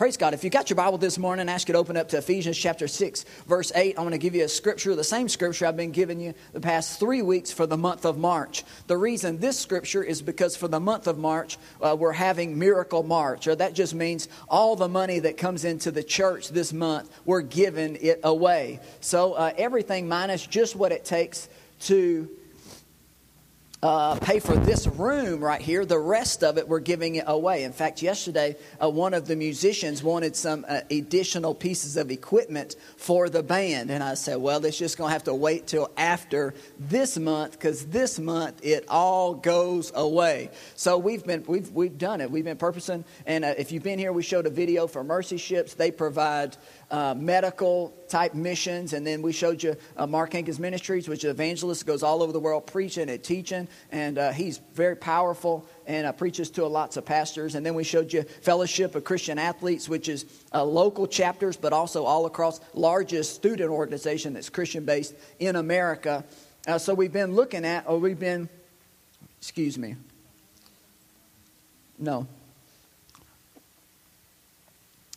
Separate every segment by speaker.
Speaker 1: Praise God. If you got your Bible this morning, ask you to open up to Ephesians chapter 6, verse 8. I'm going to give you a scripture, the same scripture I've been giving you the past three weeks for the month of March. The reason this scripture is because for the month of March, uh, we're having Miracle March. Or that just means all the money that comes into the church this month, we're giving it away. So uh, everything minus just what it takes to uh, pay for this room right here. The rest of it, we're giving it away. In fact, yesterday, uh, one of the musicians wanted some uh, additional pieces of equipment for the band. And I said, well, it's just going to have to wait till after this month because this month it all goes away. So we've been, we've, we've done it. We've been purposing. And uh, if you've been here, we showed a video for Mercy Ships. They provide uh, medical type missions. And then we showed you uh, Mark Hankins Ministries, which is evangelist, goes all over the world preaching and teaching. And uh, he's very powerful and uh, preaches to lots of pastors. And then we showed you Fellowship of Christian Athletes, which is uh, local chapters, but also all across largest student organization that's Christian based in America. Uh, so we've been looking at, or we've been, excuse me, no,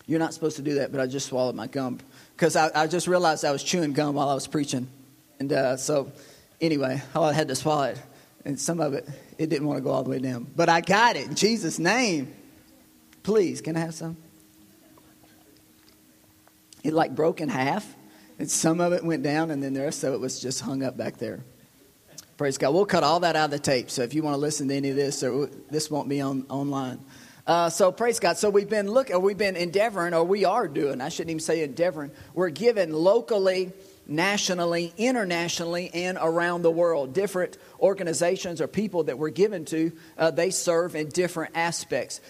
Speaker 1: you're not supposed to do that, but I just swallowed my gum because I, I, just realized I was chewing gum while I was preaching. And uh, so, anyway, I had to swallow it. And some of it, it didn't want to go all the way down. But I got it in Jesus' name. Please, can I have some? It like broke in half. And some of it went down, and then the rest of it was just hung up back there. Praise God. We'll cut all that out of the tape. So if you want to listen to any of this, or this won't be on online. Uh, so praise God. So we've been looking, we've been endeavoring, or we are doing. I shouldn't even say endeavoring. We're given locally, nationally, internationally, and around the world. Different organizations or people that we're given to, uh, they serve in different aspects.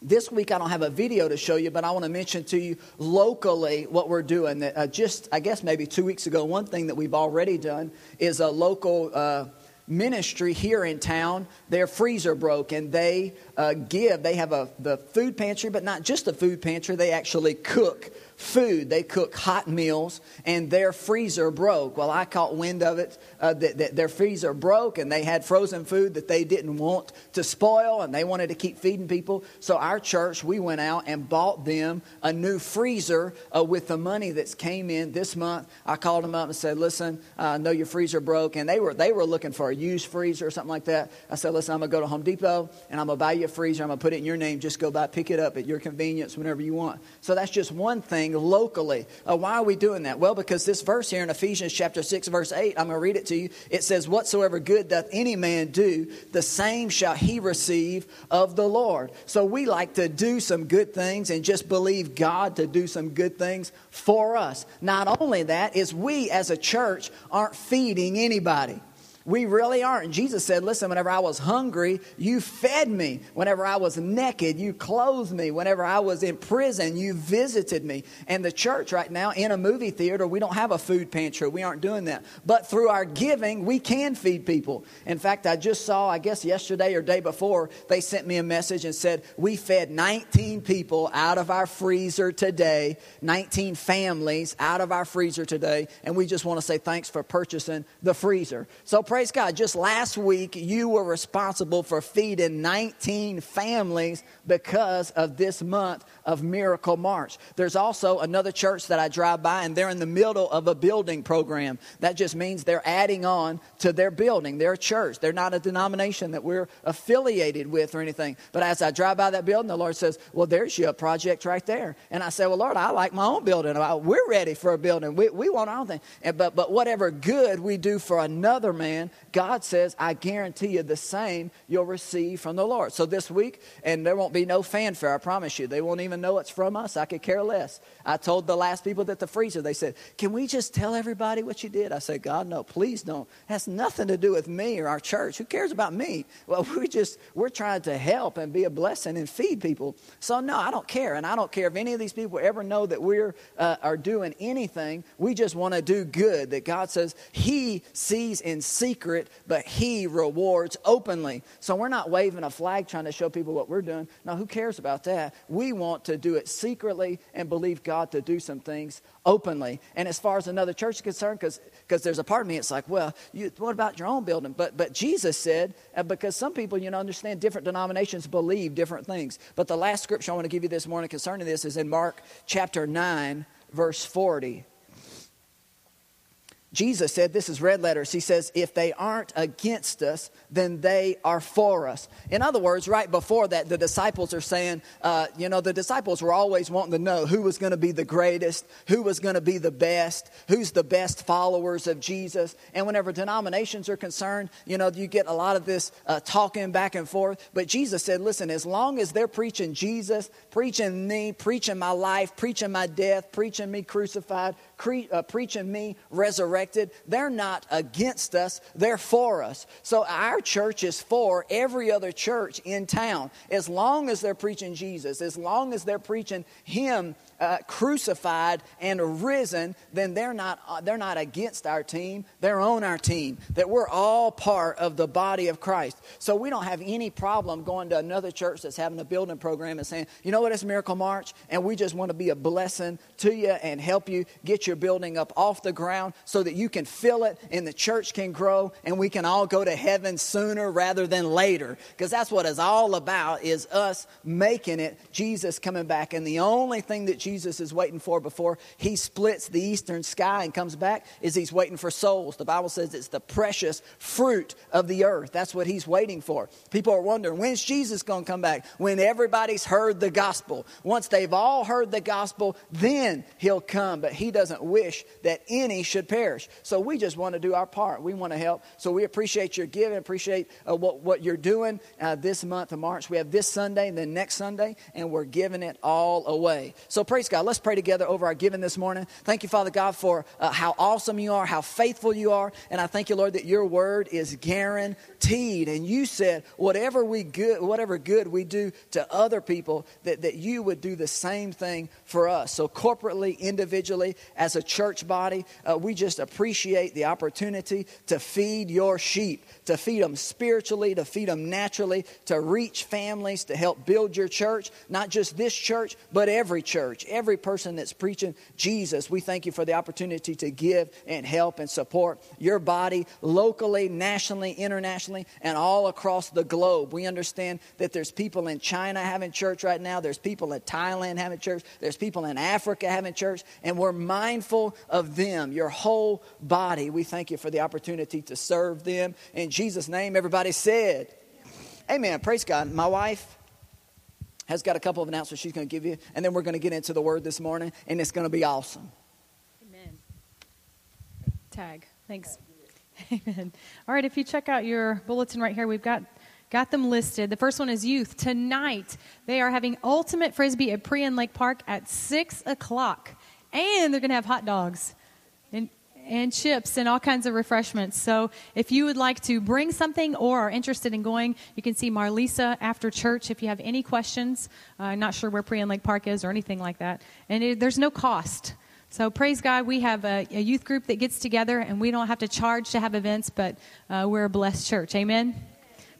Speaker 1: This week I don't have a video to show you, but I want to mention to you locally what we're doing. Uh, just I guess maybe two weeks ago, one thing that we've already done is a local uh, ministry here in town, their freezer broke and they uh, give, they have a, the food pantry, but not just the food pantry, they actually cook food. They cook hot meals, and their freezer broke. Well, I caught wind of it uh, that, that, their freezer broke, and they had frozen food that they didn't want to spoil, and they wanted to keep feeding people. So our church, we went out and bought them a new freezer uh, with the money that's came in this month. I called them up and said, "Listen, I know your freezer broke," and they were they were looking for a used freezer or something like that. I said, "Listen, I'm gonna go to Home Depot and I'm gonna buy you a freezer. I'm gonna put it in your name. Just go by, pick it up at your convenience whenever you want." So that's just one thing thing locally. Uh, why are we doing that? Well, because this verse here in Ephesians chapter 6, verse 8, I'm going to read it to you. It says, Whatsoever good doth any man do, the same shall he receive of the Lord. So we like to do some good things and just believe God to do some good things for us. Not only that, is we as a church aren't feeding anybody. We really aren't. Jesus said, Listen, whenever I was hungry, you fed me. Whenever I was naked, you clothed me. Whenever I was in prison, you visited me. And the church right now, in a movie theater, we don't have a food pantry. We aren't doing that. But through our giving, we can feed people. In fact, I just saw, I guess yesterday or day before, they sent me a message and said, We fed 19 people out of our freezer today, 19 families out of our freezer today. And we just want to say thanks for purchasing the freezer. So, praise God, just last week you were responsible for feeding 19 families because of this month of Miracle March. There's also another church that I drive by, and they're in the middle of a building program. That just means they're adding on to their building, their church. They're not a denomination that we're affiliated with or anything. But as I drive by that building, the Lord says, Well, there's your project right there. And I say, Well, Lord, I like my own building. We're ready for a building. We, we want our own thing. And, but, but whatever good we do for another man, God says, I guarantee you the same you'll receive from the Lord. So this week, and there won't be no fanfare, I promise you. They won't even know it's from us. I could care less. I told the last people at the freezer, they said, Can we just tell everybody what you did? I said, God, no, please don't. It has nothing to do with me or our church. Who cares about me? Well, we just, we're trying to help and be a blessing and feed people. So no, I don't care. And I don't care if any of these people ever know that we're, uh, are doing anything. We just want to do good, that God says He sees in secret, but He rewards openly. So we're not waving a flag trying to show people what we're doing. No, who cares about that? We want to do it secretly and believe God to do some things openly. And as far as another church is concerned, because there's a part of me, it's like, well, you, what about your own building? But, but Jesus said, uh, because some people, you know, understand different denominations believe different things. But the last scripture I want to give you this morning concerning this is in Mark chapter 9, verse 40. Jesus said, this is red letters. He says, if they aren't against us, then they are for us. In other words, right before that, the disciples are saying, uh, you know, the disciples were always wanting to know who was going to be the greatest, who was going to be the best, who's the best followers of Jesus. And whenever denominations are concerned, you know, you get a lot of this uh, talking back and forth. But Jesus said, listen, as long as they're preaching Jesus, preaching me, preaching my life, preaching my death, preaching me crucified, cre- uh, preaching me resurrected. They're not against us, they're for us. So our church is for every other church in town. As long as they're preaching Jesus, as long as they're preaching Him uh, crucified and risen, then they're not, uh, they're not against our team. They're on our team. That we're all part of the body of Christ. So we don't have any problem going to another church that's having a building program and saying, you know what, it's Miracle March, and we just want to be a blessing to you and help you get your building up off the ground so that you can fill it and the church can grow and we can all go to heaven sooner rather than later. Because that's what it's all about is us making it, Jesus coming back. And the only thing that Jesus is waiting for before he splits the eastern sky and comes back is he's waiting for souls. The Bible says it's the precious fruit of the earth. That's what he's waiting for. People are wondering, when's Jesus going to come back? When everybody's heard the gospel. Once they've all heard the gospel, then he'll come. But he doesn't wish that any should perish. So we just want to do our part. We want to help. So we appreciate your giving, appreciate uh, what, what you're doing uh, this month of March. We have this Sunday and then next Sunday, and we're giving it all away. So praise God. Let's pray together over our giving this morning. Thank you, Father God, for uh, how awesome you are, how faithful you are. And I thank you, Lord, that your word is guaranteed. And you said, whatever we good, whatever good we do to other people, that, that you would do the same thing for us. So corporately, individually, as a church body, uh, we just appreciate the opportunity to feed your sheep, to feed them spiritually, to feed them naturally, to reach families, to help build your church, not just this church, but every church, every person that's preaching Jesus. We thank you for the opportunity to give and help and support your body locally, nationally, internationally, and all across the globe. We understand that there's people in China having church right now, there's people in Thailand having church, there's people in Africa having church, and we're mindful of them, your whole body. We thank you for the opportunity to serve them. In Jesus' name, everybody said, Amen. Praise God. My wife, has got a couple of announcements she's going to give you, and then we're going to get into the word this morning, and it's going to be awesome.
Speaker 2: Amen. Tag. Thanks. Amen. All right, if you check out your bulletin right here, we've got got them listed. The first one is youth. Tonight, they are having Ultimate Frisbee at Prion Lake Park at 6 o'clock, and they're going to have hot dogs. And chips and all kinds of refreshments. So if you would like to bring something or are interested in going, you can see Marlisa after church if you have any questions. Uh, I'm not sure where Prion Lake Park is or anything like that. And it, there's no cost. So praise God, we have a, a, youth group that gets together and we don't have to charge to have events, but uh, we're a blessed church. Amen.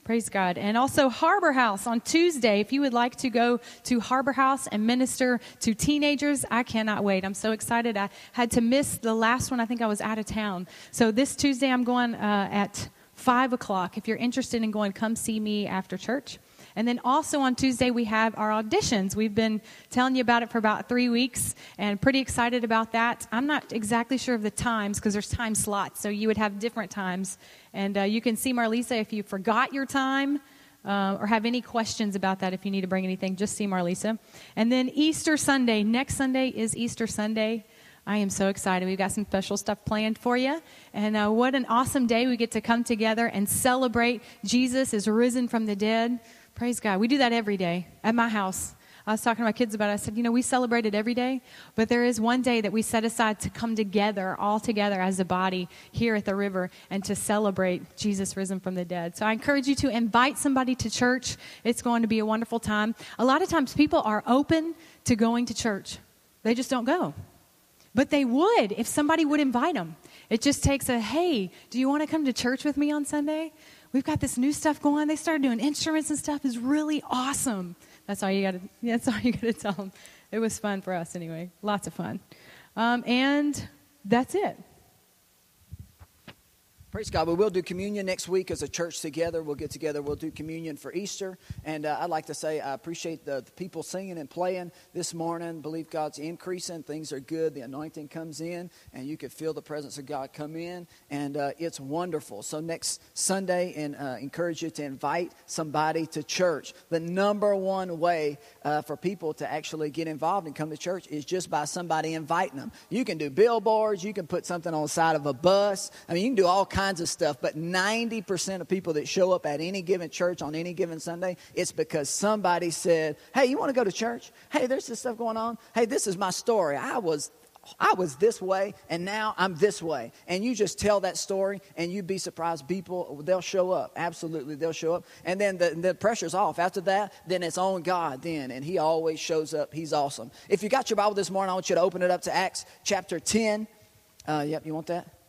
Speaker 2: Praise God. And also Harbor House on Tuesday. If you would like to go to Harbor House and minister to teenagers, I cannot wait. I'm so excited. I had to miss the last one. I think I was out of town. So this Tuesday, I'm going uh, at 5 o'clock. If you're interested in going, come see me after church. And then also on Tuesday, we have our auditions. We've been telling you about it for about three weeks and pretty excited about that. I'm not exactly sure of the times because there's time slots, so you would have different times. And uh, you can see Marlisa if you forgot your time. Uh, or have any questions about that if you need to bring anything, just see Marlisa. And then Easter Sunday. Next Sunday is Easter Sunday. I am so excited. We've got some special stuff planned for you. And uh, what an awesome day we get to come together and celebrate Jesus is risen from the dead. Praise God. We do that every day at my house. I was talking to my kids about it. I said, you know, we celebrate it every day, but there is one day that we set aside to come together, all together as a body here at the river and to celebrate Jesus risen from the dead. So I encourage you to invite somebody to church. It's going to be a wonderful time. A lot of times people are open to going to church, they just don't go. But they would if somebody would invite them. It just takes a hey, do you want to come to church with me on Sunday? We've got this new stuff going. They started doing instruments and stuff. is really awesome. That's all you got to. That's all you got to tell them. It was fun for us anyway. Lots of fun, um, and that's it.
Speaker 1: Praise God. We will do communion next week as a church together. We'll get together. We'll do communion for Easter. And uh, I'd like to say I appreciate the, the, people singing and playing this morning. Believe God's increasing. Things are good. The anointing comes in, and you can feel the presence of God come in. And uh, it's wonderful. So next Sunday, and uh, encourage you to invite somebody to church. The number one way uh, for people to actually get involved and come to church is just by somebody inviting them. You can do billboards. You can put something on the side of a bus. I mean, you can do all kinds kinds of stuff, but 90% of people that show up at any given church on any given Sunday, it's because somebody said, Hey, you want to go to church? Hey, there's this stuff going on. Hey, this is my story. I was I was this way and now I'm this way. And you just tell that story and you'd be surprised people, they'll show up. Absolutely, they'll show up. And then the, the pressure's off. After that, then it's on God then. And He always shows up. He's awesome. If you got your Bible this morning, I want you to open it up to Acts chapter 10. Uh, yep, you want that?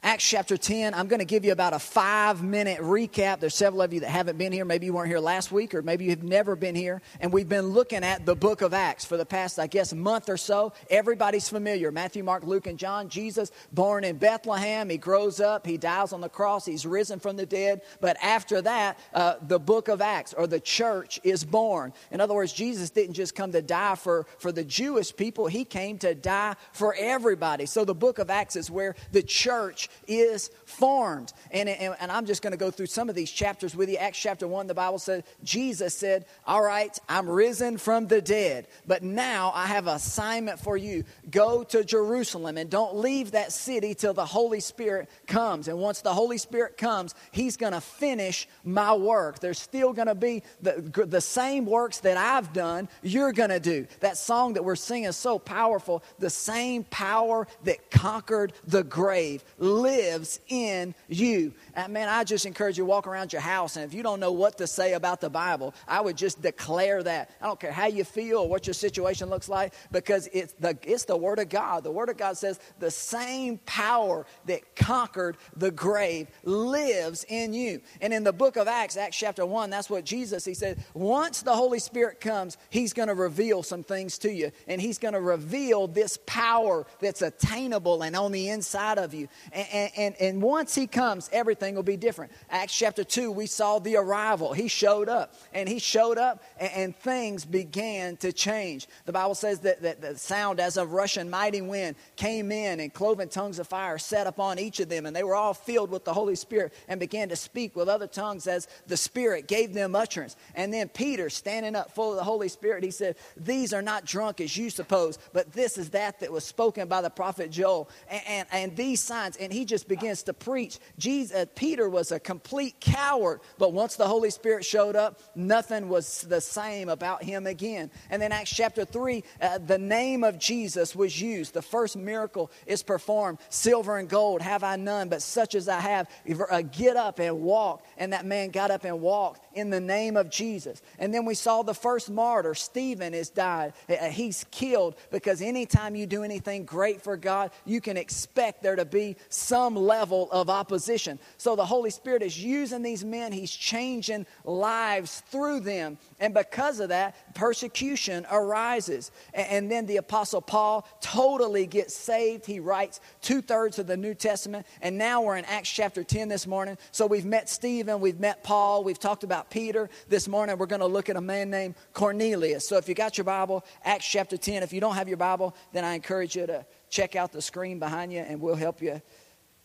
Speaker 1: Acts chapter 10, I'm going to give you about a five minute recap. There's several of you that haven't been here. Maybe you weren't here last week, or maybe you've never been here. And we've been looking at the book of Acts for the past, I guess, month or so. Everybody's familiar Matthew, Mark, Luke, and John. Jesus, born in Bethlehem, he grows up, he dies on the cross, he's risen from the dead. But after that, uh, the book of Acts, or the church, is born. In other words, Jesus didn't just come to die for, for the Jewish people, he came to die for everybody. So the book of Acts is where the church is formed. And, and, and I'm just going to go through some of these chapters with you. Acts chapter 1, the Bible said, Jesus said, All right, I'm risen from the dead, but now I have assignment for you. Go to Jerusalem and don't leave that city till the Holy Spirit comes. And once the Holy Spirit comes, He's going to finish my work. There's still going to be the, the same works that I've done, you're going to do. That song that we're singing is so powerful. The same power that conquered the grave lives in you. And man, I just encourage you walk around your house, and if you don't know what to say about the Bible, I would just declare that. I don't care how you feel or what your situation looks like, because it's the, it's the Word of God. The Word of God says the same power that conquered the grave lives in you. And in the book of Acts, Acts chapter 1, that's what Jesus, he said, once the Holy Spirit comes, he's going to reveal some things to you. And he's going to reveal this power that's attainable and on the inside of you. And, and, and once he comes, everything will be different. Acts chapter 2, we saw the arrival. He showed up, and he showed up, and, and things began to change. The Bible says that, that the sound as of rushing mighty wind came in, and cloven tongues of fire set upon each of them, and they were all filled with the Holy Spirit and began to speak with other tongues as the Spirit gave them utterance. And then Peter, standing up full of the Holy Spirit, he said, These are not drunk as you suppose, but this is that that was spoken by the prophet Joel. And, and, and these signs, and he just begins to preach. Jesus, Peter was a complete coward, but once the Holy Spirit showed up, nothing was the same about him again. And then Acts chapter 3, uh, the name of Jesus was used. The first miracle is performed. Silver and gold have I none, but such as I have, uh, get up and walk. And that man got up and walked in the name of Jesus. And then we saw the first martyr, Stephen, is died. Uh, uh, he's killed because anytime you do anything great for God, you can expect there to be some level of opposition. So the Holy Spirit is using these men, He's changing lives through them. And because of that, persecution arises. And then the Apostle Paul totally gets saved. He writes two thirds of the New Testament. And now we're in Acts chapter 10 this morning. So we've met Stephen, we've met Paul, we've talked about Peter. This morning we're going to look at a man named Cornelius. So if you got your Bible, Acts chapter 10. If you don't have your Bible, then I encourage you to check out the screen behind you and we'll help you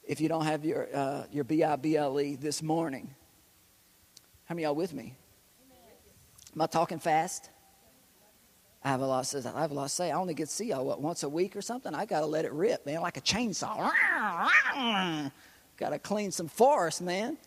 Speaker 1: if you don't have your, uh, your B-I-B-L-E this morning. How many y'all with me? Am I talking fast? I have a lot says. I have a lot to say. I only get to see y'all what once a week or something. I got to let it rip, man, like a chainsaw. got to clean some forest, man.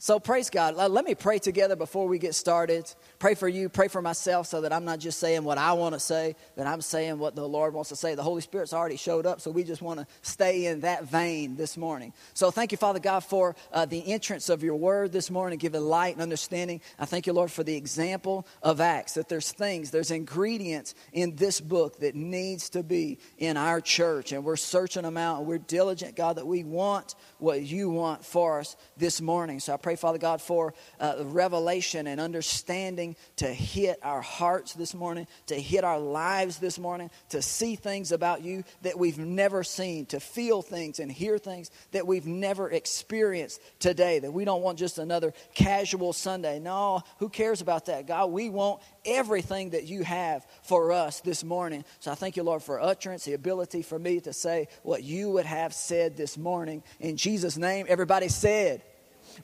Speaker 1: So praise God. Let me pray together before we get started. Pray for you, pray for myself so that I'm not just saying what I want to say, that I'm saying what the Lord wants to say. The Holy Spirit's already showed up, so we just want to stay in that vein this morning. So thank you, Father God, for uh, the entrance of your word this morning, giving light and understanding. I thank you, Lord, for the example of Acts, that there's things, there's ingredients in this book that needs to be in our church, and we're searching them out, and we're diligent, God, that we want what you want for us this morning. So I pray, Father God, for uh, revelation and understanding to hit our hearts this morning, to hit our lives this morning, to see things about you that we've never seen, to feel things and hear things that we've never experienced today. That we don't want just another casual Sunday. No, who cares about that, God? We want everything that you have for us this morning. So I thank you, Lord, for utterance, the ability for me to say what you would have said this morning. In Jesus' name, everybody said,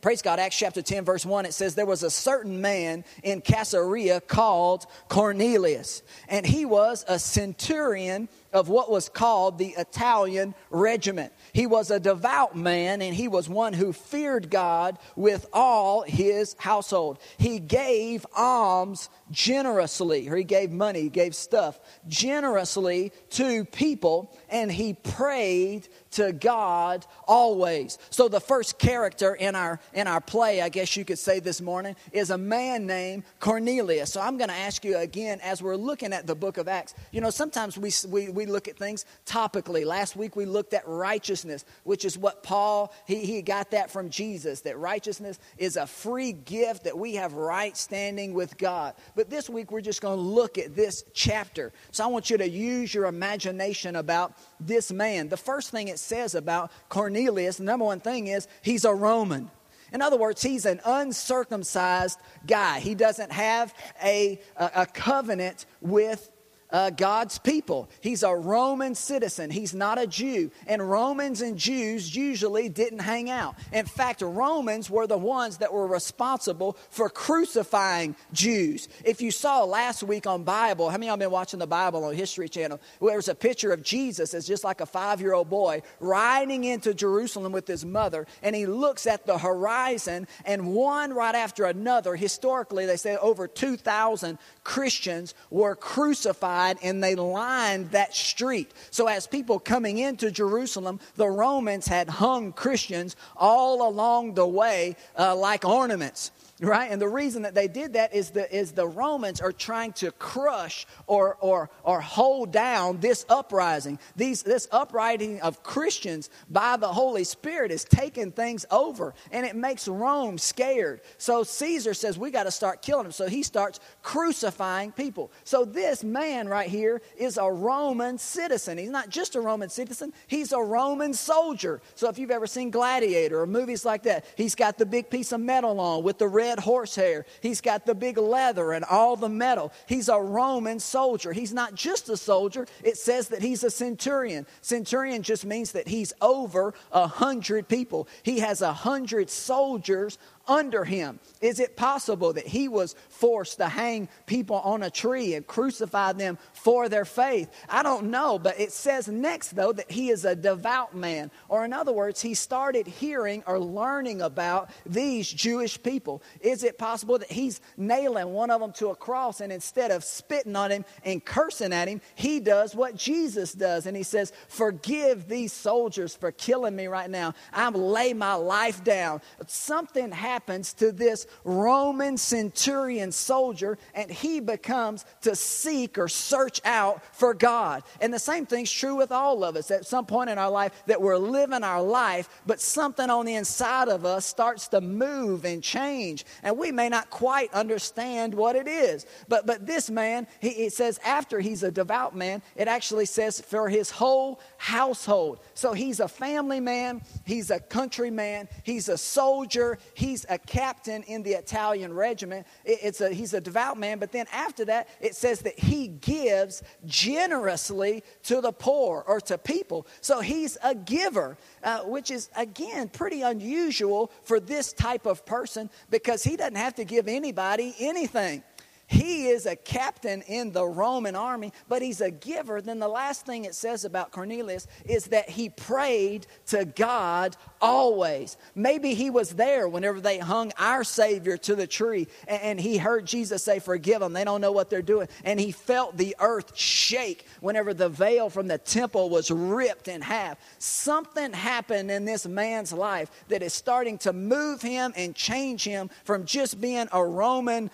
Speaker 1: Praise God. Acts chapter 10, verse 1, it says, There was a certain man in Caesarea called Cornelius, and he was a centurion of what was called the Italian regiment. He was a devout man and he was one who feared God with all his household. He gave alms generously, or he gave money, he gave stuff generously to people, and he prayed to God always. So the first character in our in our play, I guess you could say this morning, is a man named Cornelius. So I'm going to ask you again as we're looking at the book of Acts. You know, sometimes we we, we look at things topically. Last week we looked at righteousness, which is what Paul he, he got that from Jesus. That righteousness is a free gift that we have right standing with God. But this week we're just going to look at this chapter. So I want you to use your imagination about this man. The first thing it says about Cornelius, the number one thing is he's a Roman. In other words, he's an uncircumcised guy. He doesn't have a, a, a covenant with uh, God's people. He's a Roman citizen. He's not a Jew. And Romans and Jews usually didn't hang out. In fact, Romans were the ones that were responsible for crucifying Jews. If you saw last week on Bible, how many of y'all been watching the Bible on History Channel? There's a picture of Jesus as just like a five year old boy riding into Jerusalem with his mother, and he looks at the horizon, and one right after another, historically, they say over 2,000 Christians were crucified and they lined that street. So, as people coming into Jerusalem, the Romans had hung Christians all along the way uh, like ornaments right? And the reason that they did that is the, is the Romans are trying to crush or, or, or hold down this uprising. These, this uprising of Christians by the Holy Spirit is taking things over, and it makes Rome scared. So Caesar says, We got to start killing them. So he starts crucifying people. So this man right here is a Roman citizen. He's not just a Roman citizen, he's a Roman soldier. So if you've ever seen Gladiator or movies like that, he's got the big piece of metal on with the red red horsehair. He's got the big leather and all the metal. He's a Roman soldier. He's not just a soldier, it says that he's a centurion. Centurion just means that he's over a hundred people. He has a hundred soldiers under him? Is it possible that he was forced to hang people on a tree and crucify them for their faith? I don't know, but it says next, though, that he is a devout man. Or, in other words, he started hearing or learning about these Jewish people. Is it possible that he's nailing one of them to a cross and instead of spitting on him and cursing at him, he does what Jesus does? And he says, Forgive these soldiers for killing me right now. I'm lay my life down. Something happened happens to this Roman centurion soldier, and he becomes to seek or search out for God. And the same thing's true with all of us at some point in our life that we're living our life, but something on the inside of us starts to move and change, and we may not quite understand what it is. But but this man, he, it says after he's a devout man, it actually says for his whole household. So he's a family man, he's a country man, he's a soldier, he's a captain in the Italian regiment. It's a, he's a devout man, but then after that, it says that he gives generously to the poor or to people. So he's a giver, uh, which is, again, pretty unusual for this type of person because he doesn't have to give anybody anything. He is a captain in the Roman army, but he's a giver. Then the last thing it says about Cornelius is that he prayed to God always. Maybe he was there whenever they hung our Savior to the tree and he heard Jesus say, Forgive them. They don't know what they're doing. And he felt the earth shake whenever the veil from the temple was ripped in half. Something happened in this man's life that is starting to move him and change him from just being a Roman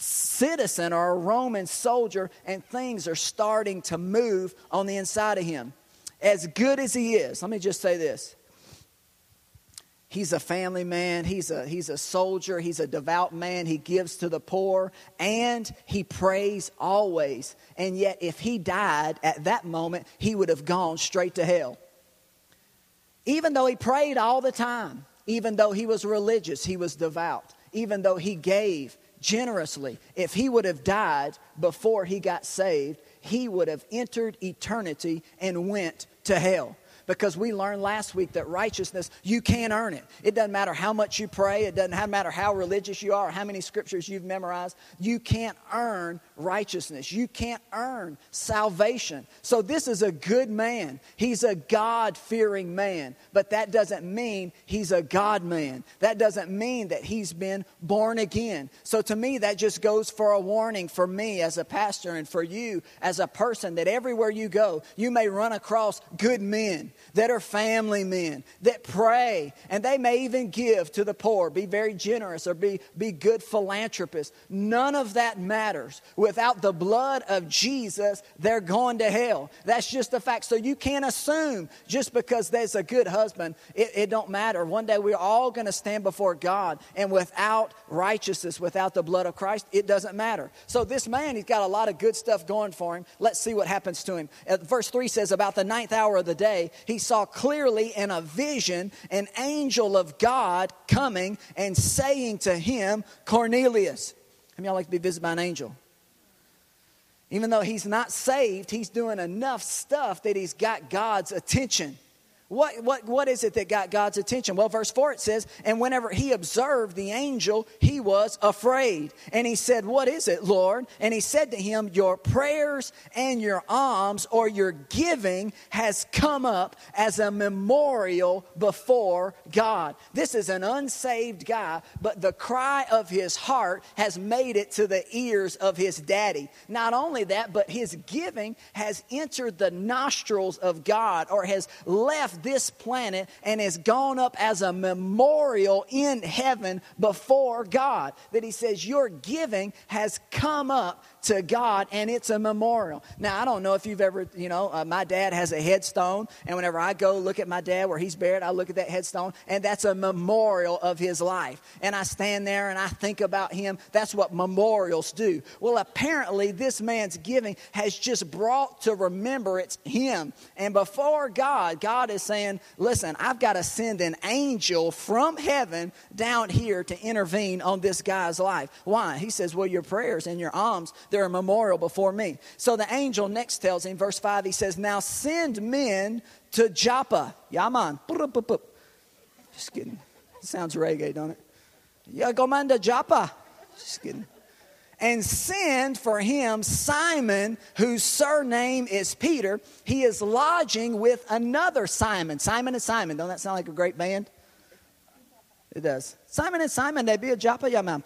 Speaker 1: citizen or a Roman soldier, and things are starting to move on the inside of him. As good as he is, let me just say this. He's a family man. He's a, he's a soldier. He's a devout man. He gives to the poor and he prays always. And yet, if he died at that moment, he would have gone straight to hell. Even though he prayed all the time, even though he was religious, he was devout, even though he gave, generously. If he would have died before he got saved, he would have entered eternity and went to hell because we learned last week that righteousness, you can't earn it. It doesn't matter how much you pray, it doesn't matter how religious you are, how many scriptures you've memorized. You can't earn righteousness. You can't earn salvation. So, this is a good man. He's a God fearing man, but that doesn't mean he's a God man. That doesn't mean that he's been born again. So, to me, that just goes for a warning for me as a pastor and for you as a person that everywhere you go, you may run across good men that are family men, that pray, and they may even give to the poor, be very generous, or be, be good philanthropists. None of that matters. Without the blood of Jesus, they're going to hell. That's just a fact. So you can't assume just because there's a good husband, it, it don't matter. One day we're all going to stand before God, and without righteousness, without the blood of Christ, it doesn't matter. So this man, he's got a lot of good stuff going for him. Let's see what happens to him. Uh, verse 3 says, About the ninth hour of the day, he saw clearly in a vision an angel of God coming and saying to him, Cornelius. How y'all like to be visited by an angel? Even though he's not saved, he's doing enough stuff that he's got God's attention. What, what, what is it that got God's attention? Well, verse 4 it says, And whenever he observed the angel, he was afraid. And he said, What is it, Lord? And he said to him, Your prayers and your alms or your giving has come up as a memorial before God. This is an unsaved guy, but the cry of his heart has made it to the ears of his daddy. Not only that, but his giving has entered the nostrils of God or has left this planet and has gone up as a memorial in heaven before God. That he says, Your giving has come up to God and it's a memorial. Now, I don't know if you've ever, you know, uh, my dad has a headstone, and whenever I go look at my dad where he's buried, I look at that headstone, and that's a memorial of his life. And I stand there and I think about him. That's what memorials do. Well, apparently, this man's giving has just brought to remembrance him. And before God, God is saying, Listen, I've got to send an angel from heaven down here to intervene on this guy's life. Why? He says, Well, your prayers and your alms they're a memorial before me. So the angel next tells him, verse 5, he says, Now send men to Joppa. Yaman. Just kidding. It sounds reggae, don't it? Yeah, go man to Joppa. Just kidding. And send for him Simon, whose surname is Peter. He is lodging with another Simon. Simon and Simon. Don't that sound like a great band? It does. Simon and Simon, they be a Joppa Yaman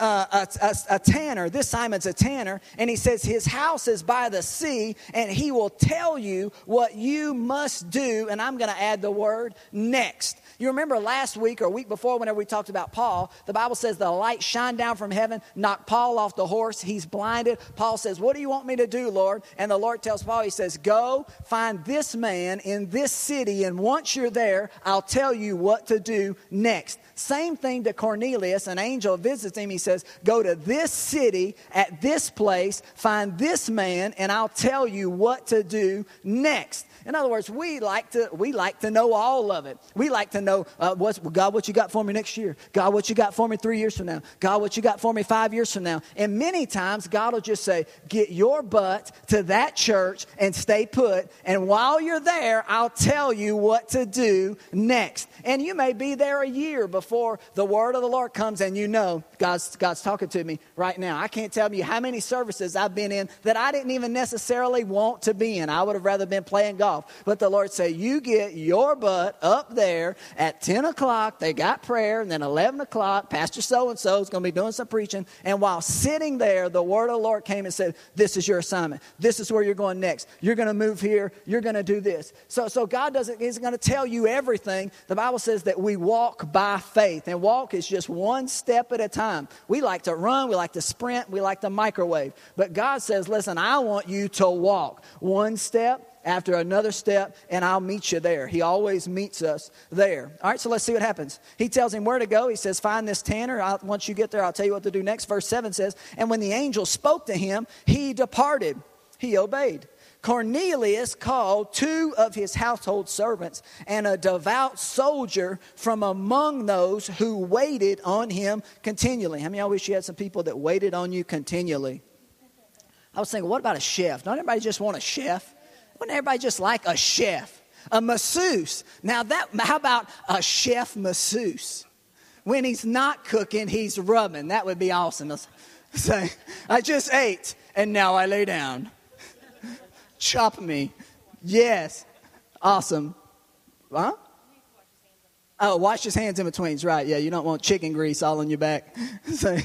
Speaker 1: uh, a, a, a tanner. This Simon's a tanner. And he says, His house is by the sea, and he will tell you what you must do. And I'm going to add the word next. You remember last week or week before, whenever we talked about Paul, the Bible says the light shined down from heaven, knocked Paul off the horse. He's blinded. Paul says, What do you want me to do, Lord? And the Lord tells Paul, He says, Go find this man in this city, and once you're there, I'll tell you what to do next. Same thing to Cornelius. An angel visits him. He says, Go to this city at this place, find this man, and I'll tell you what to do next. In other words, we like to we like to know all of it. We like to know uh, what's God, what you got for me next year. God, what you got for me three years from now. God, what you got for me five years from now. And many times, God will just say, "Get your butt to that church and stay put." And while you're there, I'll tell you what to do next. And you may be there a year before the word of the Lord comes, and you know God's God's talking to me right now. I can't tell you how many services I've been in that I didn't even necessarily want to be in. I would have rather been playing golf. But the Lord said, You get your butt up there at 10 o'clock. They got prayer. And then 11 o'clock, Pastor so and so is going to be doing some preaching. And while sitting there, the word of the Lord came and said, This is your assignment. This is where you're going next. You're going to move here. You're going to do this. So, so God doesn't, isn't going to tell you everything. The Bible says that we walk by faith. And walk is just one step at a time. We like to run, we like to sprint, we like to microwave. But God says, listen, I want you to walk one step after another step, and I'll meet you there. He always meets us there. All right, so let's see what happens. He tells him where to go. He says, Find this tanner. I'll, once you get there, I'll tell you what to do next. Verse 7 says, And when the angel spoke to him, he departed. He obeyed. Cornelius called two of his household servants and a devout soldier from among those who waited on him continually. How many of y'all wish you had some people that waited on you continually? I was thinking, what about a chef? Don't everybody just want a chef? Wouldn't everybody just like a chef? A masseuse. Now that how about a chef masseuse? When he's not cooking, he's rubbing. That would be awesome. Say, I just ate and now I lay down chop me. Yes. Awesome. Huh? Oh, wash his hands in between. Right. Yeah, you don't want chicken grease all on your back. so,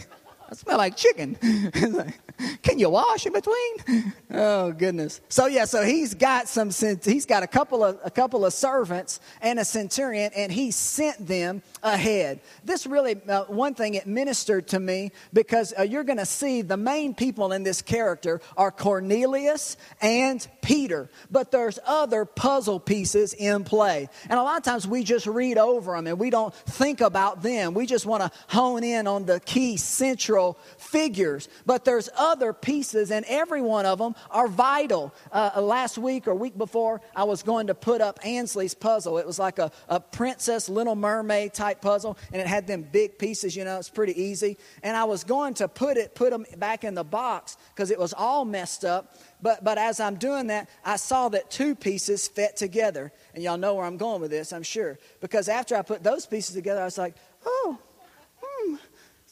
Speaker 1: I smell like chicken. Can you wash in between? Oh goodness. So yeah, so he's got some. He's got a couple of a couple of servants and a centurion, and he sent them ahead. This really uh, one thing it ministered to me because uh, you're going to see the main people in this character are Cornelius and Peter, but there's other puzzle pieces in play, and a lot of times we just read over them and we don't think about them. We just want to hone in on the key central figures, but there's other pieces, and every one of them are vital. Uh, last week or week before, I was going to put up Ansley's puzzle. It was like a, a Princess Little Mermaid type puzzle, and it had them big pieces, you know, it's pretty easy. And I was going to put it, put them back in the box because it was all messed up. But, but as I'm doing that, I saw that two pieces fit together. And y'all know where I'm going with this, I'm sure. Because after I put those pieces together, I was like, oh,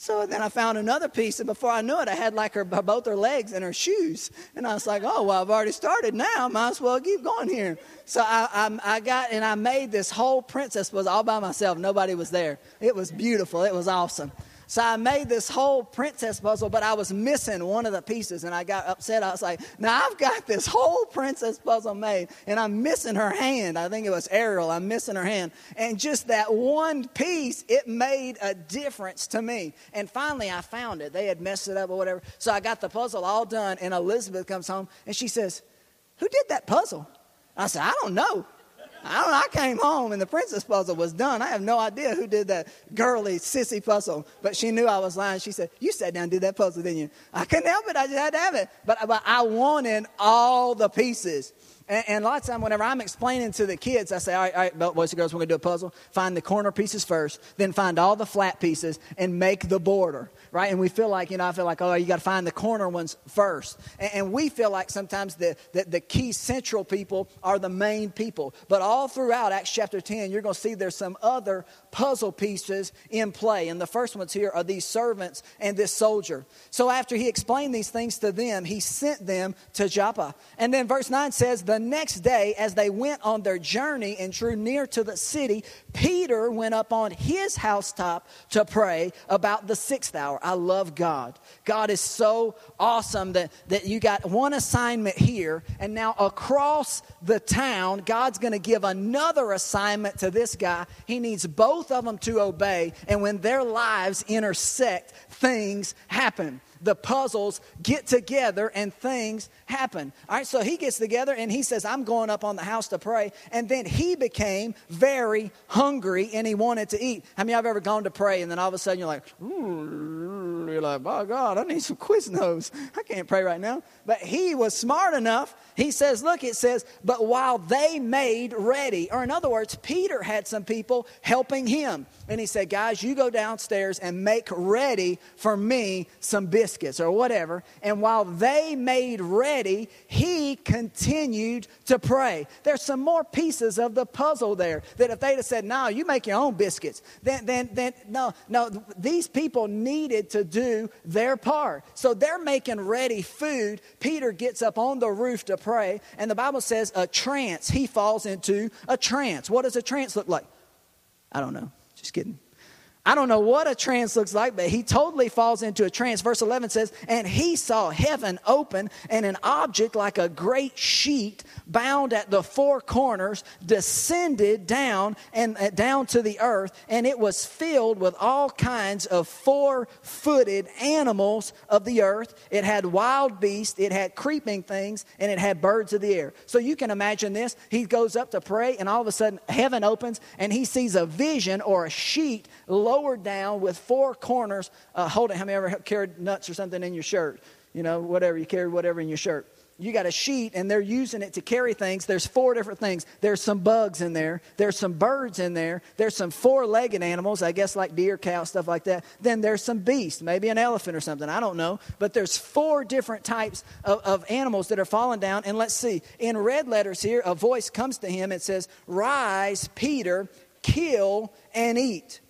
Speaker 1: so then I found another piece, and before I knew it, I had like her both her legs and her shoes. And I was like, oh, well, I've already started now. Might as well keep going here. So I, I, I got and I made this whole princess was all by myself. Nobody was there. It was beautiful. It was awesome. So I made this whole princess puzzle, but I was missing one of the pieces, and I got upset. I was like, "Now I've got this whole princess puzzle made, and I'm missing her hand. I think it was Ariel. I'm missing her hand, and just that one piece, it made a difference to me. And finally, I found it. They had messed it up or whatever. So I got the puzzle all done, and Elizabeth comes home, and she says, "Who did that puzzle?" I said, "I don't know." I don't know. I came home and the princess puzzle was done. I have no idea who did that girly, sissy puzzle, but she knew I was lying. She said, You sat down and did that puzzle, didn't you? I couldn't help it. I just had to have it. But, but I wanted all the pieces. And, and a lot of times, whenever I'm explaining to the kids, I say, all right, all right, boys and girls, we're going to do a puzzle. Find the corner pieces first, then find all the flat pieces and make the border, right? And we feel like, you know, I feel like, oh, you got to find the corner ones first. And, and we feel like sometimes the, the, the, key central people are the main people. But all throughout Acts chapter 10, you're going to see there's some other puzzle pieces in play. And the first ones here are these servants and this soldier. So after he explained these things to them, he sent them to Joppa. And then verse 9 says, The next day, as they went on their journey and drew near to the city, Peter went up on his housetop to pray about the sixth hour. I love God. God is so awesome that, that you got one assignment here, and now across the town, God's going to give another assignment to this guy. He needs both both of them to obey. And when their lives intersect, things happen. The puzzles get together and things happen. All right, so he gets together and he says, I'm going up on the house to pray. And then he became very hungry and he wanted to eat. How many of you have ever gone to pray and then all of a sudden you're like, hmm, like, oh God, I need some Quiznos. I can't pray right now. But he was smart enough. He says, look, it says, but while they made ready, or in other words, Peter had some people helping him. And he said, guys, you go downstairs and make ready for me some biscuits or whatever. And while they made ready, he continued to pray. There's some more pieces of the puzzle there that if they'd have said, no, you make your own biscuits, then, then, then no, no, these people needed to do do their part. So they're making ready food. Peter gets up on the roof to pray, and the Bible says a trance. He falls into a trance. What does a trance look like? I don't know. Just kidding. I don't know what a trance looks like, but he totally falls into a trance. Verse 11 says, And he saw heaven open, and an object like a great sheet bound at the four corners descended down and uh, down to the earth, and it was filled with all kinds of four footed animals of the earth. It had wild beasts, it had creeping things, and it had birds of the air. So you can imagine this. He goes up to pray, and all of a sudden, heaven opens, and he sees a vision or a sheet lowered down with four corners. Uh, hold it. How many ever carried nuts or something in your shirt? You know, whatever. You carried whatever in your shirt. You got a sheet and they're using it to carry things. There's four different things. There's some bugs in there. There's some birds in there. There's some four legged animals, I guess like deer, cow, stuff like that. Then there's some beasts, maybe an elephant or something. I don't know. But there's four different types of, of animals that are falling down. And let's see. In red letters here, a voice comes to him. It says, Rise, Peter, kill and eat.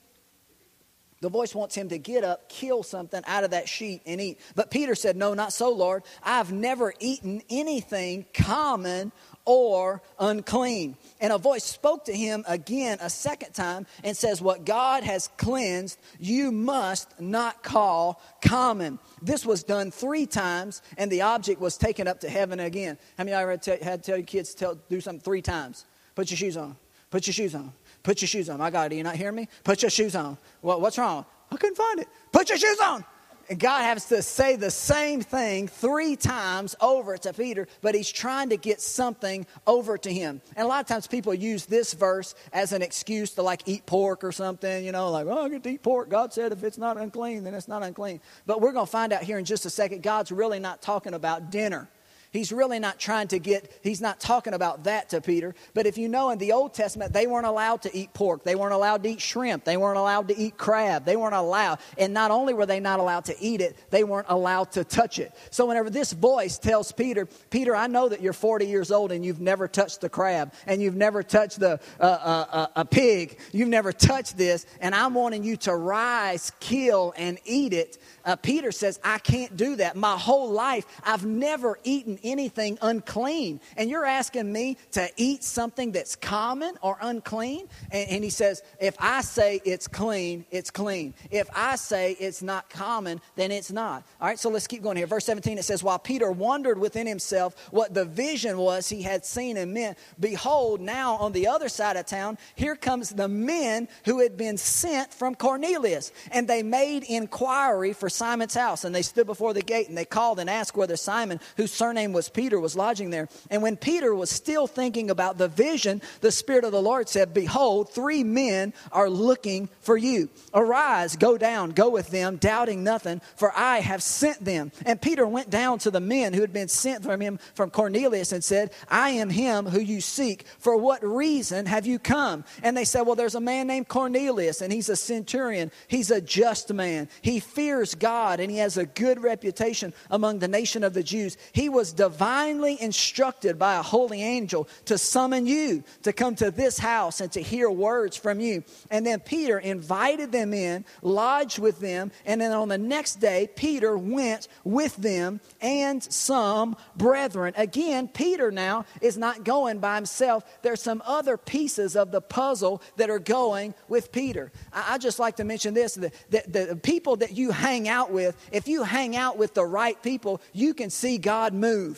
Speaker 1: The voice wants him to get up, kill something out of that sheet, and eat. But Peter said, No, not so, Lord. I've never eaten anything common or unclean. And a voice spoke to him again a second time and says, What God has cleansed, you must not call common. This was done three times, and the object was taken up to heaven again. How many of you ever had to tell your kids to do something three times? Put your shoes on. Put your shoes on. Put your shoes on. My God, do you not hear me? Put your shoes on. Well, what's wrong? I couldn't find it. Put your shoes on. And God has to say the same thing three times over to Peter, but he's trying to get something over to him. And a lot of times people use this verse as an excuse to like eat pork or something, you know, like, oh, I get to eat pork. God said if it's not unclean, then it's not unclean. But we're going to find out here in just a second, God's really not talking about dinner. He's really not trying to get, he's not talking about that to Peter. But if you know in the Old Testament, they weren't allowed to eat pork. They weren't allowed to eat shrimp. They weren't allowed to eat crab. They weren't allowed. And not only were they not allowed to eat it, they weren't allowed to touch it. So whenever this voice tells Peter, Peter, I know that you're 40 years old and you've never touched the crab and you've never touched the, uh, uh, uh, a pig. You've never touched this. And I'm wanting you to rise, kill, and eat it uh, Peter says, I can't do that. My whole life, I've never eaten anything unclean. And you're asking me to eat something that's common or unclean? And, and he says, if I say it's clean, it's clean. If I say it's not common, then it's not. All right, so let's keep going here. Verse 17, it says, While Peter wondered within himself what the vision was he had seen and meant, behold, now on the other side of town, here comes the men who had been sent from Cornelius. And they made inquiry for Simon's house, and they stood before the gate, and they called and asked whether Simon, whose surname was Peter, was lodging there. And when Peter was still thinking about the vision, the Spirit of the Lord said, Behold, three men are looking for you. Arise, go down, go with them, doubting nothing, for I have sent them. And Peter went down to the men who had been sent from him from Cornelius and said, I am him who you seek. For what reason have you come? And they said, Well, there's a man named Cornelius, and he's a centurion. He's a just man. He fears God and he has a good reputation among the nation of the Jews. He was divinely instructed by a holy angel to summon you to come to this house and to hear words from you. And then Peter invited them in, lodged with them, and then on the next day, Peter went with them and some brethren. Again, Peter now is not going by himself. There's some other pieces of the puzzle that are going with Peter. I, I just like to mention this the, the, the people that you hang out with, if you hang out with the right people, you can see God move.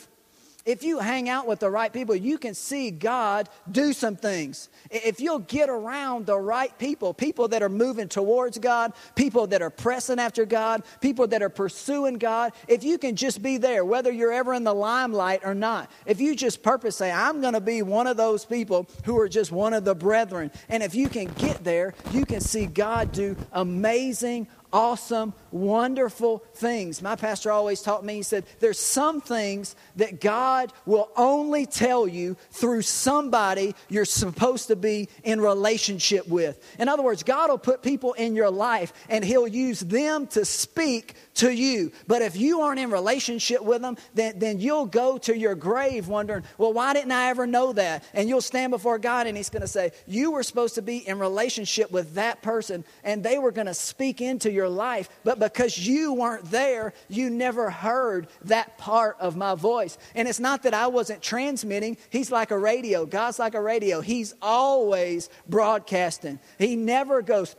Speaker 1: If you hang out with the right people, you can see God do some things. If you'll get around the right people, people that are moving towards God, people that are pressing after God, people that are pursuing God, if you can just be there, whether you're ever in the limelight or not, if you just purpose say, I'm going to be one of those people who are just one of the brethren, and if you can get there, you can see God do amazing, awesome, wonderful things. My pastor always taught me, he said, There's some things that God will only tell you through somebody you're supposed to be in relationship with. In other words, God will put people in your life and He'll use them to speak to you. But if you aren't in relationship with them, then, then you'll go to your grave wondering, well, why didn't I ever know that? And you'll stand before God and He's going to say, You were supposed to be in relationship with that person and they were going to speak into your life. But because you weren't there, you never heard that part of my voice. And it's not that I wasn't transmitting, He's like a radio. God's like a radio. He's always broadcasting. He never goes,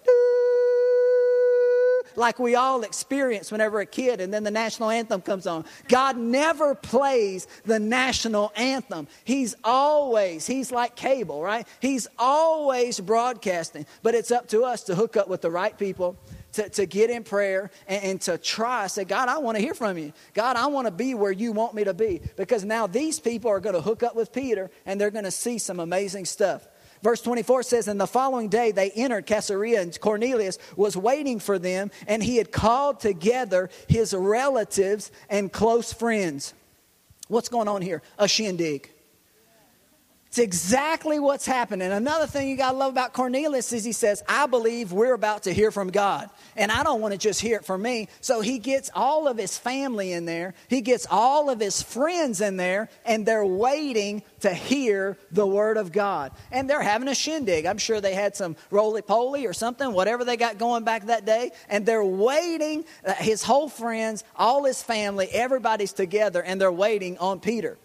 Speaker 1: like we all experience whenever a kid and then the national anthem comes on. God never plays the national anthem. He's always, he's like cable, right? He's always broadcasting. But it's up to us to hook up with the right people. To, to get in prayer and, and to try, say, God, I want to hear from you. God, I want to be where you want me to be. Because now these people are going to hook up with Peter and they're going to see some amazing stuff. Verse 24 says, And the following day they entered Caesarea, and Cornelius was waiting for them, and he had called together his relatives and close friends. What's going on here? A shindig. It's exactly what's happening. Another thing you got to love about Cornelius is he says, I believe we're about to hear from God. And I don't want to just hear it from me. So he gets all of his family in there, he gets all of his friends in there, and they're waiting to hear the word of God. And they're having a shindig. I'm sure they had some roly poly or something, whatever they got going back that day. And they're waiting, uh, his whole friends, all his family, everybody's together, and they're waiting on Peter.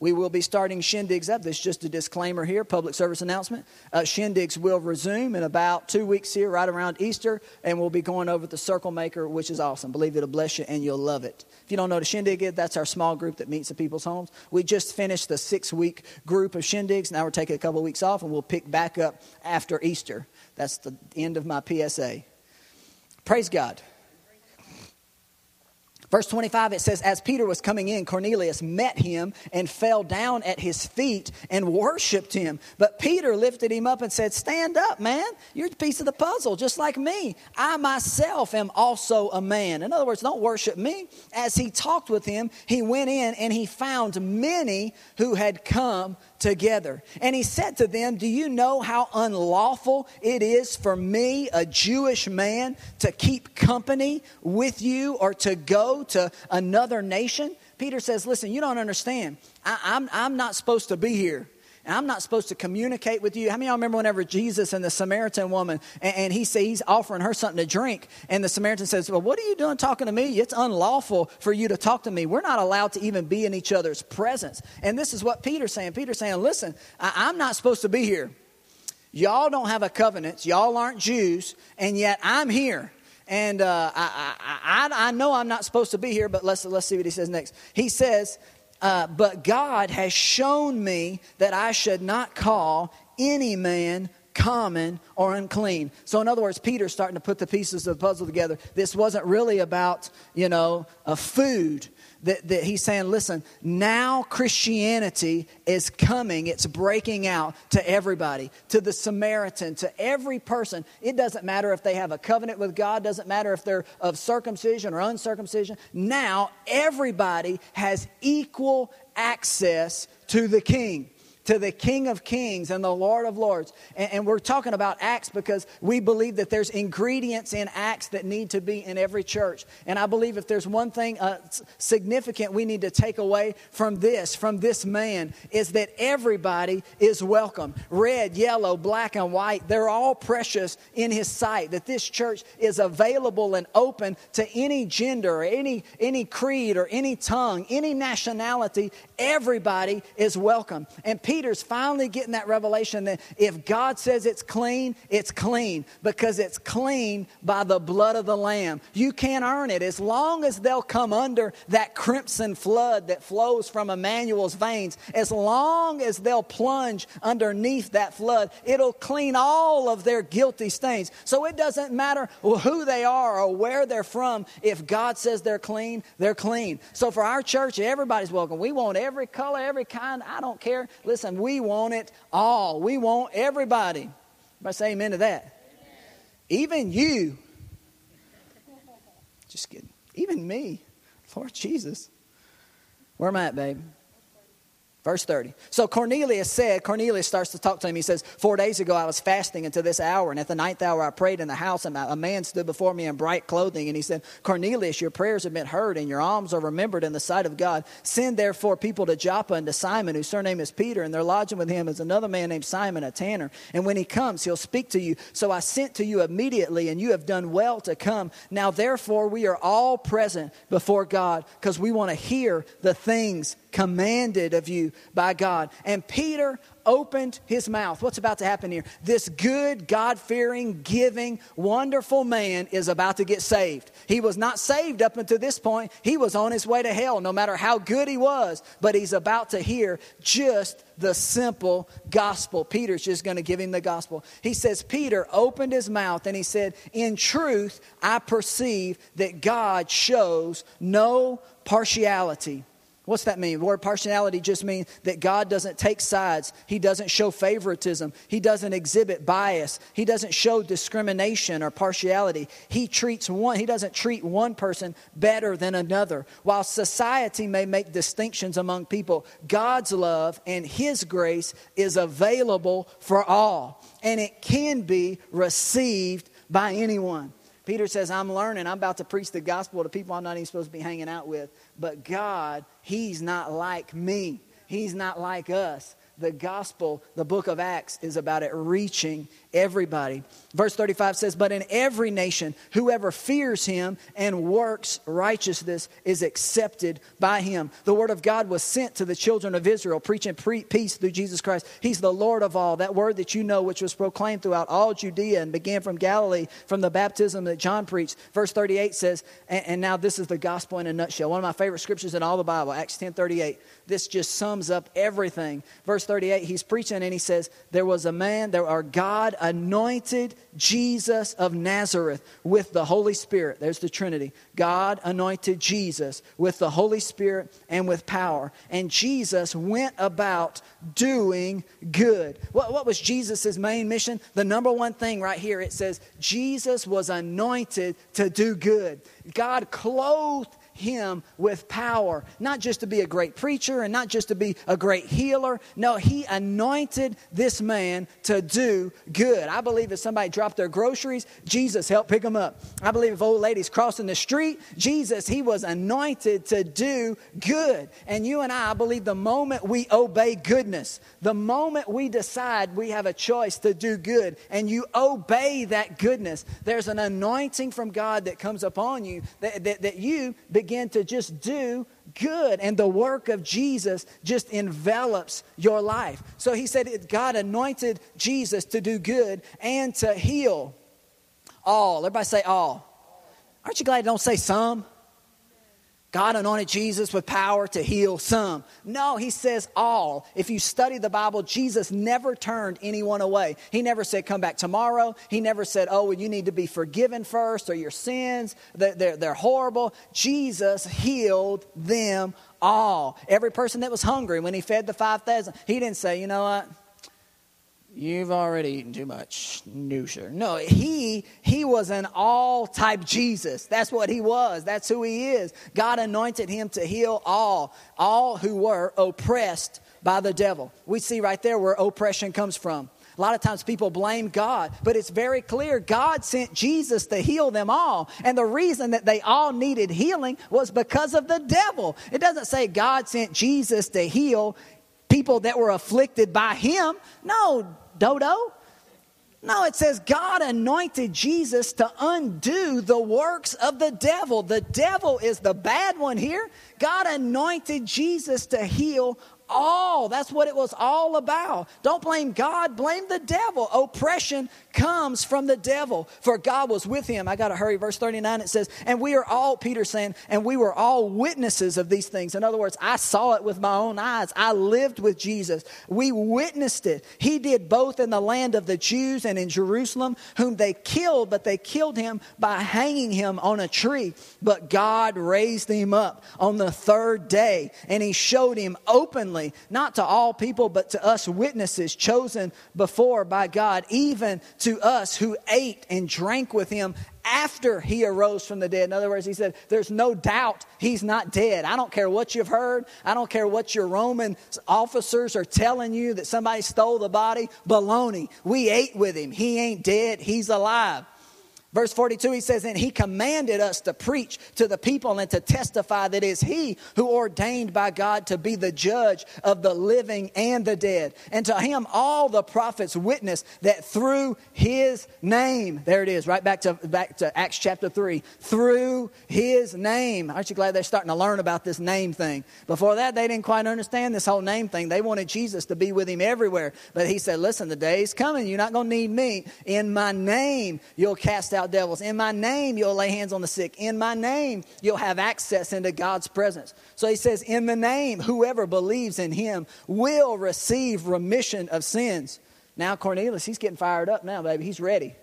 Speaker 1: We will be starting shindigs up. This is just a disclaimer here, public service announcement. Uh, shindigs will resume in about two weeks here, right around Easter, and we'll be going over the Circle Maker, which is awesome. Believe it'll bless you and you'll love it. If you don't know what a shindig is, that's our small group that meets at people's homes. We just finished the six week group of shindigs. Now we're taking a couple of weeks off, and we'll pick back up after Easter. That's the end of my PSA. Praise God. Verse 25, it says, As Peter was coming in, Cornelius met him and fell down at his feet and worshiped him. But Peter lifted him up and said, Stand up, man. You're a piece of the puzzle, just like me. I myself am also a man. In other words, don't worship me. As he talked with him, he went in and he found many who had come together. And he said to them, Do you know how unlawful it is for me, a Jewish man, to keep company with you or to go to another nation? Peter says, Listen, you don't understand. I, am I'm, I'm not supposed to be here and I'm not supposed to communicate with you. How many y'all remember whenever Jesus and the Samaritan woman, and, and he says he's offering her something to drink, and the Samaritan says, Well, what are you doing talking to me? It's unlawful for you to talk to me. We're not allowed to even be in each other's presence. And this is what Peter's saying. Peter's saying, Listen, I, I'm not supposed to be here. Y'all don't have a covenant. Y'all aren't Jews, and yet I'm here. And uh, I, I, I, I know I'm not supposed to be here, but let's, let's see what he says next. He says, uh, but God has shown me that I should not call any man common or unclean. So, in other words, Peter's starting to put the pieces of the puzzle together. This wasn't really about, you know, a food that, that he's saying, listen, now Christianity is coming, it's breaking out to everybody, to the Samaritan, to every person. It doesn't matter if they have a covenant with God, doesn't matter if they're of circumcision or uncircumcision. Now everybody has equal access to the king to the King of Kings and the Lord of Lords. And, and, we're talking about Acts because we believe that there's ingredients in Acts that need to be in every church. And I believe if there's one thing uh, significant we need to take away from this, from this man, is that everybody is welcome. Red, yellow, black, and white, they're all precious in his sight. That this church is available and open to any gender, any, any creed, or any tongue, any nationality. Everybody is welcome. And people Peter's finally getting that revelation that if God says it's clean, it's clean because it's clean by the blood of the Lamb. You can't earn it. As long as they'll come under that crimson flood that flows from Emmanuel's veins, as long as they'll plunge underneath that flood, it'll clean all of their guilty stains. So it doesn't matter who they are or where they're from. If God says they're clean, they're clean. So for our church, everybody's welcome. We want every color, every kind. I don't care. Listen, We want it all. We want everybody. Everybody say amen to that. Amen. Even you. Just kidding. Even me. Lord Jesus. Where am I at, babe? Verse 30. So Cornelius said, Cornelius starts to talk to him. He says, Four days ago I was fasting until this hour, and at the ninth hour I prayed in the house, and a man stood before me in bright clothing. And he said, Cornelius, your prayers have been heard, and your alms are remembered in the sight of God. Send therefore people to Joppa and to Simon, whose surname is Peter, and they're lodging with him is another man named Simon, a tanner. And when he comes, he'll speak to you. So I sent to you immediately, and you have done well to come. Now therefore we are all present before God, because we want to hear the things commanded of you by God. And Peter opened his mouth. What's about to happen here? This good, God fearing, giving, wonderful man is about to get saved. He was not saved up until this point. He was on his way to hell, no matter how good he was. But he's about to hear just the simple gospel. Peter's just going to give him the gospel. He says, Peter opened his mouth and he said, In truth, I perceive that God shows no partiality What's that mean? The word partiality just means that God doesn't take sides. He doesn't show favoritism. He doesn't exhibit bias. He doesn't show discrimination or partiality. He treats one, he doesn't treat one person better than another. While society may make distinctions among people, God's love and his grace is available for all, and it can be received by anyone. Peter says, I'm learning. I'm about to preach the gospel to people I'm not even supposed to be hanging out with. But God, He's not like me. He's not like us the gospel, the book of Acts, is about it reaching everybody. Verse 35 says, But in every nation, whoever fears him and works righteousness is accepted by him. The word of God was sent to the children of Israel, preaching pre- peace through Jesus Christ. He's the Lord of all. That word that you know, which was proclaimed throughout all Judea and began from Galilee, from the baptism that John preached. Verse 38 says, And, and now this is the gospel in a nutshell. One of my favorite scriptures in all the Bible, Acts 10 38 this just sums up everything. Verse 38, he's preaching and he says, There was a man, there are God anointed Jesus of Nazareth with the Holy Spirit. There's the Trinity. God anointed Jesus with the Holy Spirit and with power. And Jesus went about doing good. What, what was Jesus' main mission? The number one thing right here it says, Jesus was anointed to do good. God clothed him with power, not just to be a great preacher and not just to be a great healer. No, he anointed this man to do good. I believe if somebody dropped their groceries, Jesus helped pick them up. I believe if old ladies crossing the street, Jesus, he was anointed to do good. And you and I, I believe the moment we obey goodness, the moment we decide we have a choice to do good and you obey that goodness, there's an anointing from God that comes upon you that, that, that you begin begin to just do good, and the work of Jesus just envelops your life. So he said, God anointed Jesus to do good and to heal all. Everybody say all. Aren't you glad don't say some? God anointed Jesus with power to heal some. No, he says all. If you study the Bible, Jesus never turned anyone away. He never said, Come back tomorrow. He never said, Oh, well, you need to be forgiven first or your sins, they're, they're, horrible. Jesus healed them all. Every person that was hungry when he fed the 5,000, he didn't say, You know what? You've already eaten too much. Sure. No, he he was an all type Jesus. That's what he was. That's who he is. God anointed him to heal all, all who were oppressed by the devil. We see right there where oppression comes from. A lot of times people blame God, but it's very clear God sent Jesus to heal them all. And the reason that they all needed healing was because of the devil. It doesn't say God sent Jesus to heal people that were afflicted by him. No, dodo. No, it says God anointed Jesus to undo the works of the devil. The devil is the bad one here. God anointed Jesus to heal all. That's what it was all about. Don't blame God, blame the devil. Oppression comes from the devil, for God was with him. I got to hurry. Verse 39 it says, And we are all, Peter saying, and we were all witnesses of these things. In other words, I saw it with my own eyes. I lived with Jesus. We witnessed it. He did both in the land of the Jews and in Jerusalem, whom they killed, but they killed him by hanging him on a tree. But God raised him up on the the third day. And he showed him openly, not to all people, but to us witnesses chosen before by God, even to us who ate and drank with him after he arose from the dead. In other words, he said, There's no doubt he's not dead. I don't care what you've heard. I don't care what your Roman officers are telling you that somebody stole the body. Baloney. We ate with him. He ain't dead. He's alive. Verse 42, he says, And he commanded us to preach to the people and to testify that it is he who ordained by God to be the judge of the living and the dead. And to him all the prophets witness that through his name, there it is, right back to, back to Acts chapter 3, through his name. Aren't you glad they're starting to learn about this name thing? Before that, they didn't quite understand this whole name thing. They wanted Jesus to be with him everywhere. But he said, Listen, the day's coming. You're not going to need me. In my name, you'll cast out out devils. In my name, you'll lay hands on the sick. In my name, you'll have access into God's presence. So he says, In the name, whoever believes in him will receive remission of sins. Now, Cornelius, he's getting fired up now, baby. He's ready.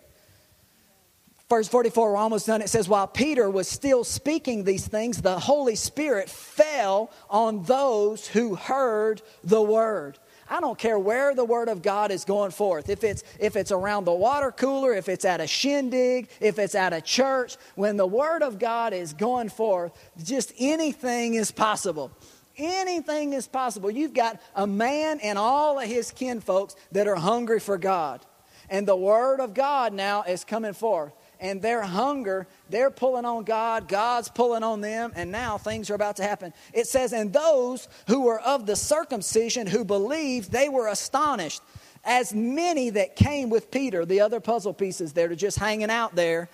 Speaker 1: Verse 44, we're almost done. It says, While Peter was still speaking these things, the Holy Spirit fell on those who heard the word. I don't care where the word of God is going forth. If it's if it's around the water cooler, if it's at a shindig, if it's at a church, when the word of God is going forth, just anything is possible. Anything is possible. You've got a man and all of his kinfolks that are hungry for God. And the word of God now is coming forth and their hunger, they're pulling on God, God's pulling on them, and now things are about to happen. It says, And those who were of the circumcision who believed, they were astonished. As many that came with Peter, the other puzzle pieces that are just hanging out there,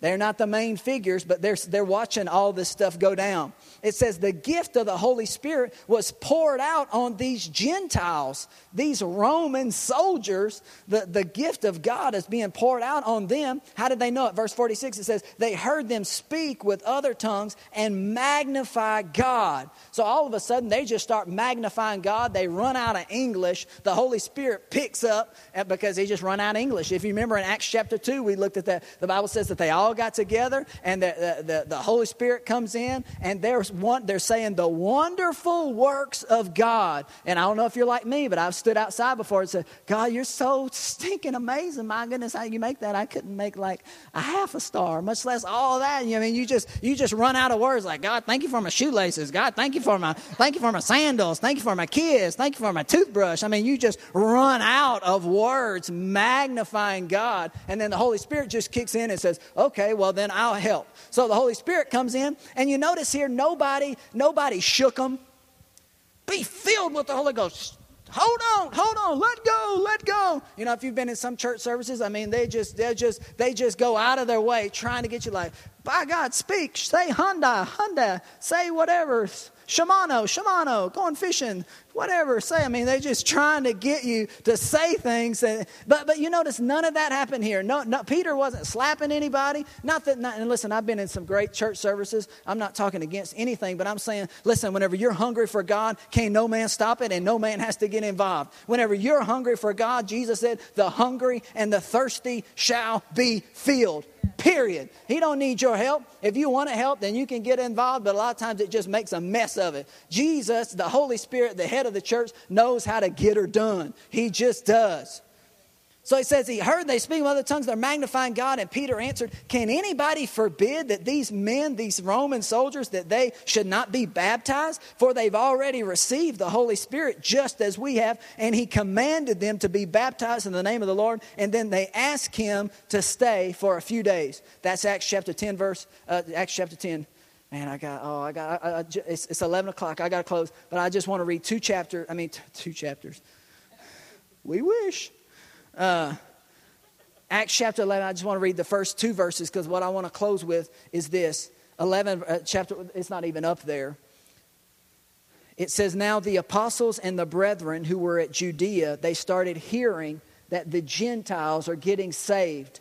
Speaker 1: they're not the main figures, but they're, they're watching all this stuff go down. It says the gift of the Holy Spirit was poured out on these Gentiles, these Roman soldiers. The, the gift of God is being poured out on them. How did they know it? Verse 46 it says, They heard them speak with other tongues and magnify God. So all of a sudden, they just start magnifying God. They run out of English. The Holy Spirit picks up uh, because they just run out of English. If you remember in Acts chapter 2, we looked at that. The Bible says that they all all got together and the, the, the, Holy Spirit comes in and there's one, they're saying the wonderful works of God. And I don't know if you're like me, but I've stood outside before and said, God, you're so stinking amazing. My goodness, how you make that? I couldn't make like a half a star, much less all that. You I mean, you just, you just run out of words like, God, thank you for my shoelaces. God, thank you for my, thank you for my sandals. Thank you for my kids. Thank you for my toothbrush. I mean, you just run out of words magnifying God. And then the Holy Spirit just kicks in and says, okay, okay, well then I'll help. So the Holy Spirit comes in, and you notice here nobody, nobody shook them. Be filled with the Holy Ghost. Hold on, hold on, let go, let go. You know, if you've been in some church services, I mean, they just, they just, they just go out of their way trying to get you like, by God, speak, say Honda, Honda, say whatever, Shimano, Shimano, going fishing, whatever. Say, I mean, they're just trying to get you to say things. That, but but you notice none of that happened here. No, no Peter wasn't slapping anybody. Not that. Not, and listen, I've been in some great church services. I'm not talking against anything, but I'm saying, listen, whenever you're hungry for God, can no man stop it, and no man has to get involved. Whenever you're hungry for God, Jesus said, the hungry and the thirsty shall be filled. Period. He don't need your help. If you want to help, then you can get involved, but a lot of times it just makes a mess of it. Jesus, the Holy Spirit, the head of the church, knows how to get her done. He just does. So he says he heard they speak with other tongues, they're magnifying God. And Peter answered, Can anybody forbid that these men, these Roman soldiers, that they should not be baptized? For they've already received the Holy Spirit just as we have. And he commanded them to be baptized in the name of the Lord. And then they asked him to stay for a few days. That's Acts chapter 10, verse, uh, Acts chapter 10. Man, I got, oh, I got, I, I, it's, it's 11 o'clock. I got to close. But I just want to read two chapters, I mean, t- two chapters. We wish. Uh, Acts chapter 11, I just want to read the first two verses because what I want to close with is this. 11, uh, chapter, it's not even up there. It says, Now the apostles and the brethren who were at Judea, they started hearing that the Gentiles are getting saved.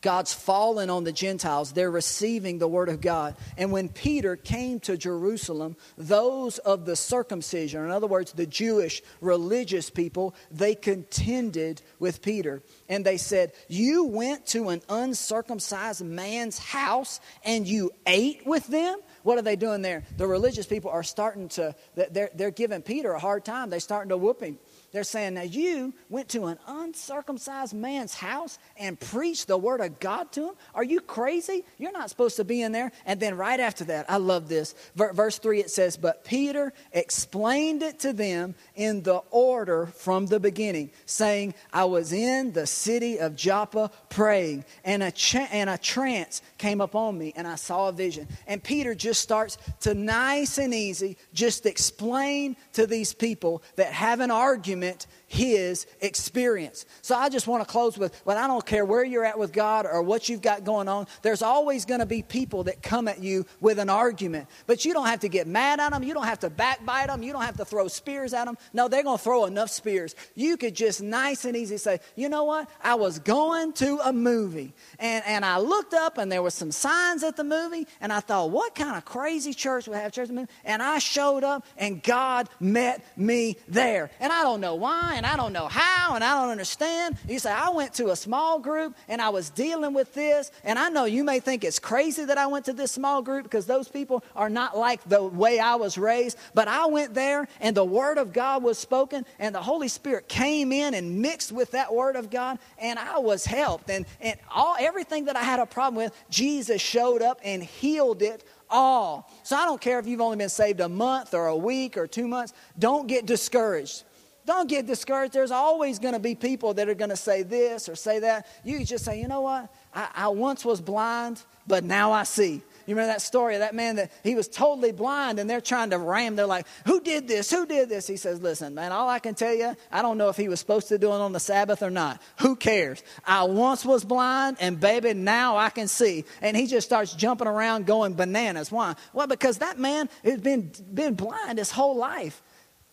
Speaker 1: God's fallen on the Gentiles. They're receiving the Word of God. And when Peter came to Jerusalem, those of the circumcision, in other words, the Jewish religious people, they contended with Peter. And they said, You went to an uncircumcised man's house and you ate with them? what are they doing there? The religious people are starting to, they're, they're giving Peter a hard time. They're starting to whoop him. They're saying, Now you went to an uncircumcised man's house and preached the word of God to him? Are you crazy? You're not supposed to be in there. And then right after that, I love this. Verse 3 it says, But Peter explained it to them in the order from the beginning, saying, I was in the city of Joppa praying, and a, and a trance came upon me, and I saw a vision. And Peter just starts to nice and easy just explain to these people that have an argument document his experience. So I just want to close with, well, I don't care where you're at with God or what you've got going on, there's always going to be people that come at you with an argument. But you don't have to get mad at them. You don't have to backbite them. You don't have to throw spears at them. No, they're going to throw enough spears. You could just nice and easy say, you know what? I was going to a movie and, and I looked up and there were some signs at the movie and I thought, what kind of crazy church would have church? And I showed up and God met me there. And I don't know why and I don't know how and I don't understand. You say, I went to a small group and I was dealing with this. And I know you may think it's crazy that I went to this small group because those people are not like the way I was raised. But I went there and the Word of God was spoken and the Holy Spirit came in and mixed with that Word of God and I was helped. And, and all everything that I had a problem with, Jesus showed up and healed it all. So I don't care if you've only been saved a month or a week or two months, don't get discouraged. Don't get discouraged. There's always going to be people that are going to say this or say that. You just say, you know what? I, I once was blind, but now I see. You remember that story of that man that he was totally blind and they're trying to ram. They're like, Who did this? Who did this? He says, Listen, man, all I can tell you, I don't know if he was supposed to do it on the Sabbath or not. Who cares? I once was blind and baby, now I can see. And he just starts jumping around going bananas. Why? Well, because that man has been, been blind his whole life.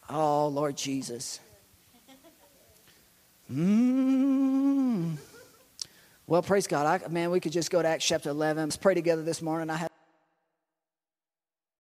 Speaker 1: Oh, Lord Jesus. Mm. Well, praise God. I, man, we could just go to Acts chapter 11. Let's pray together this morning. I have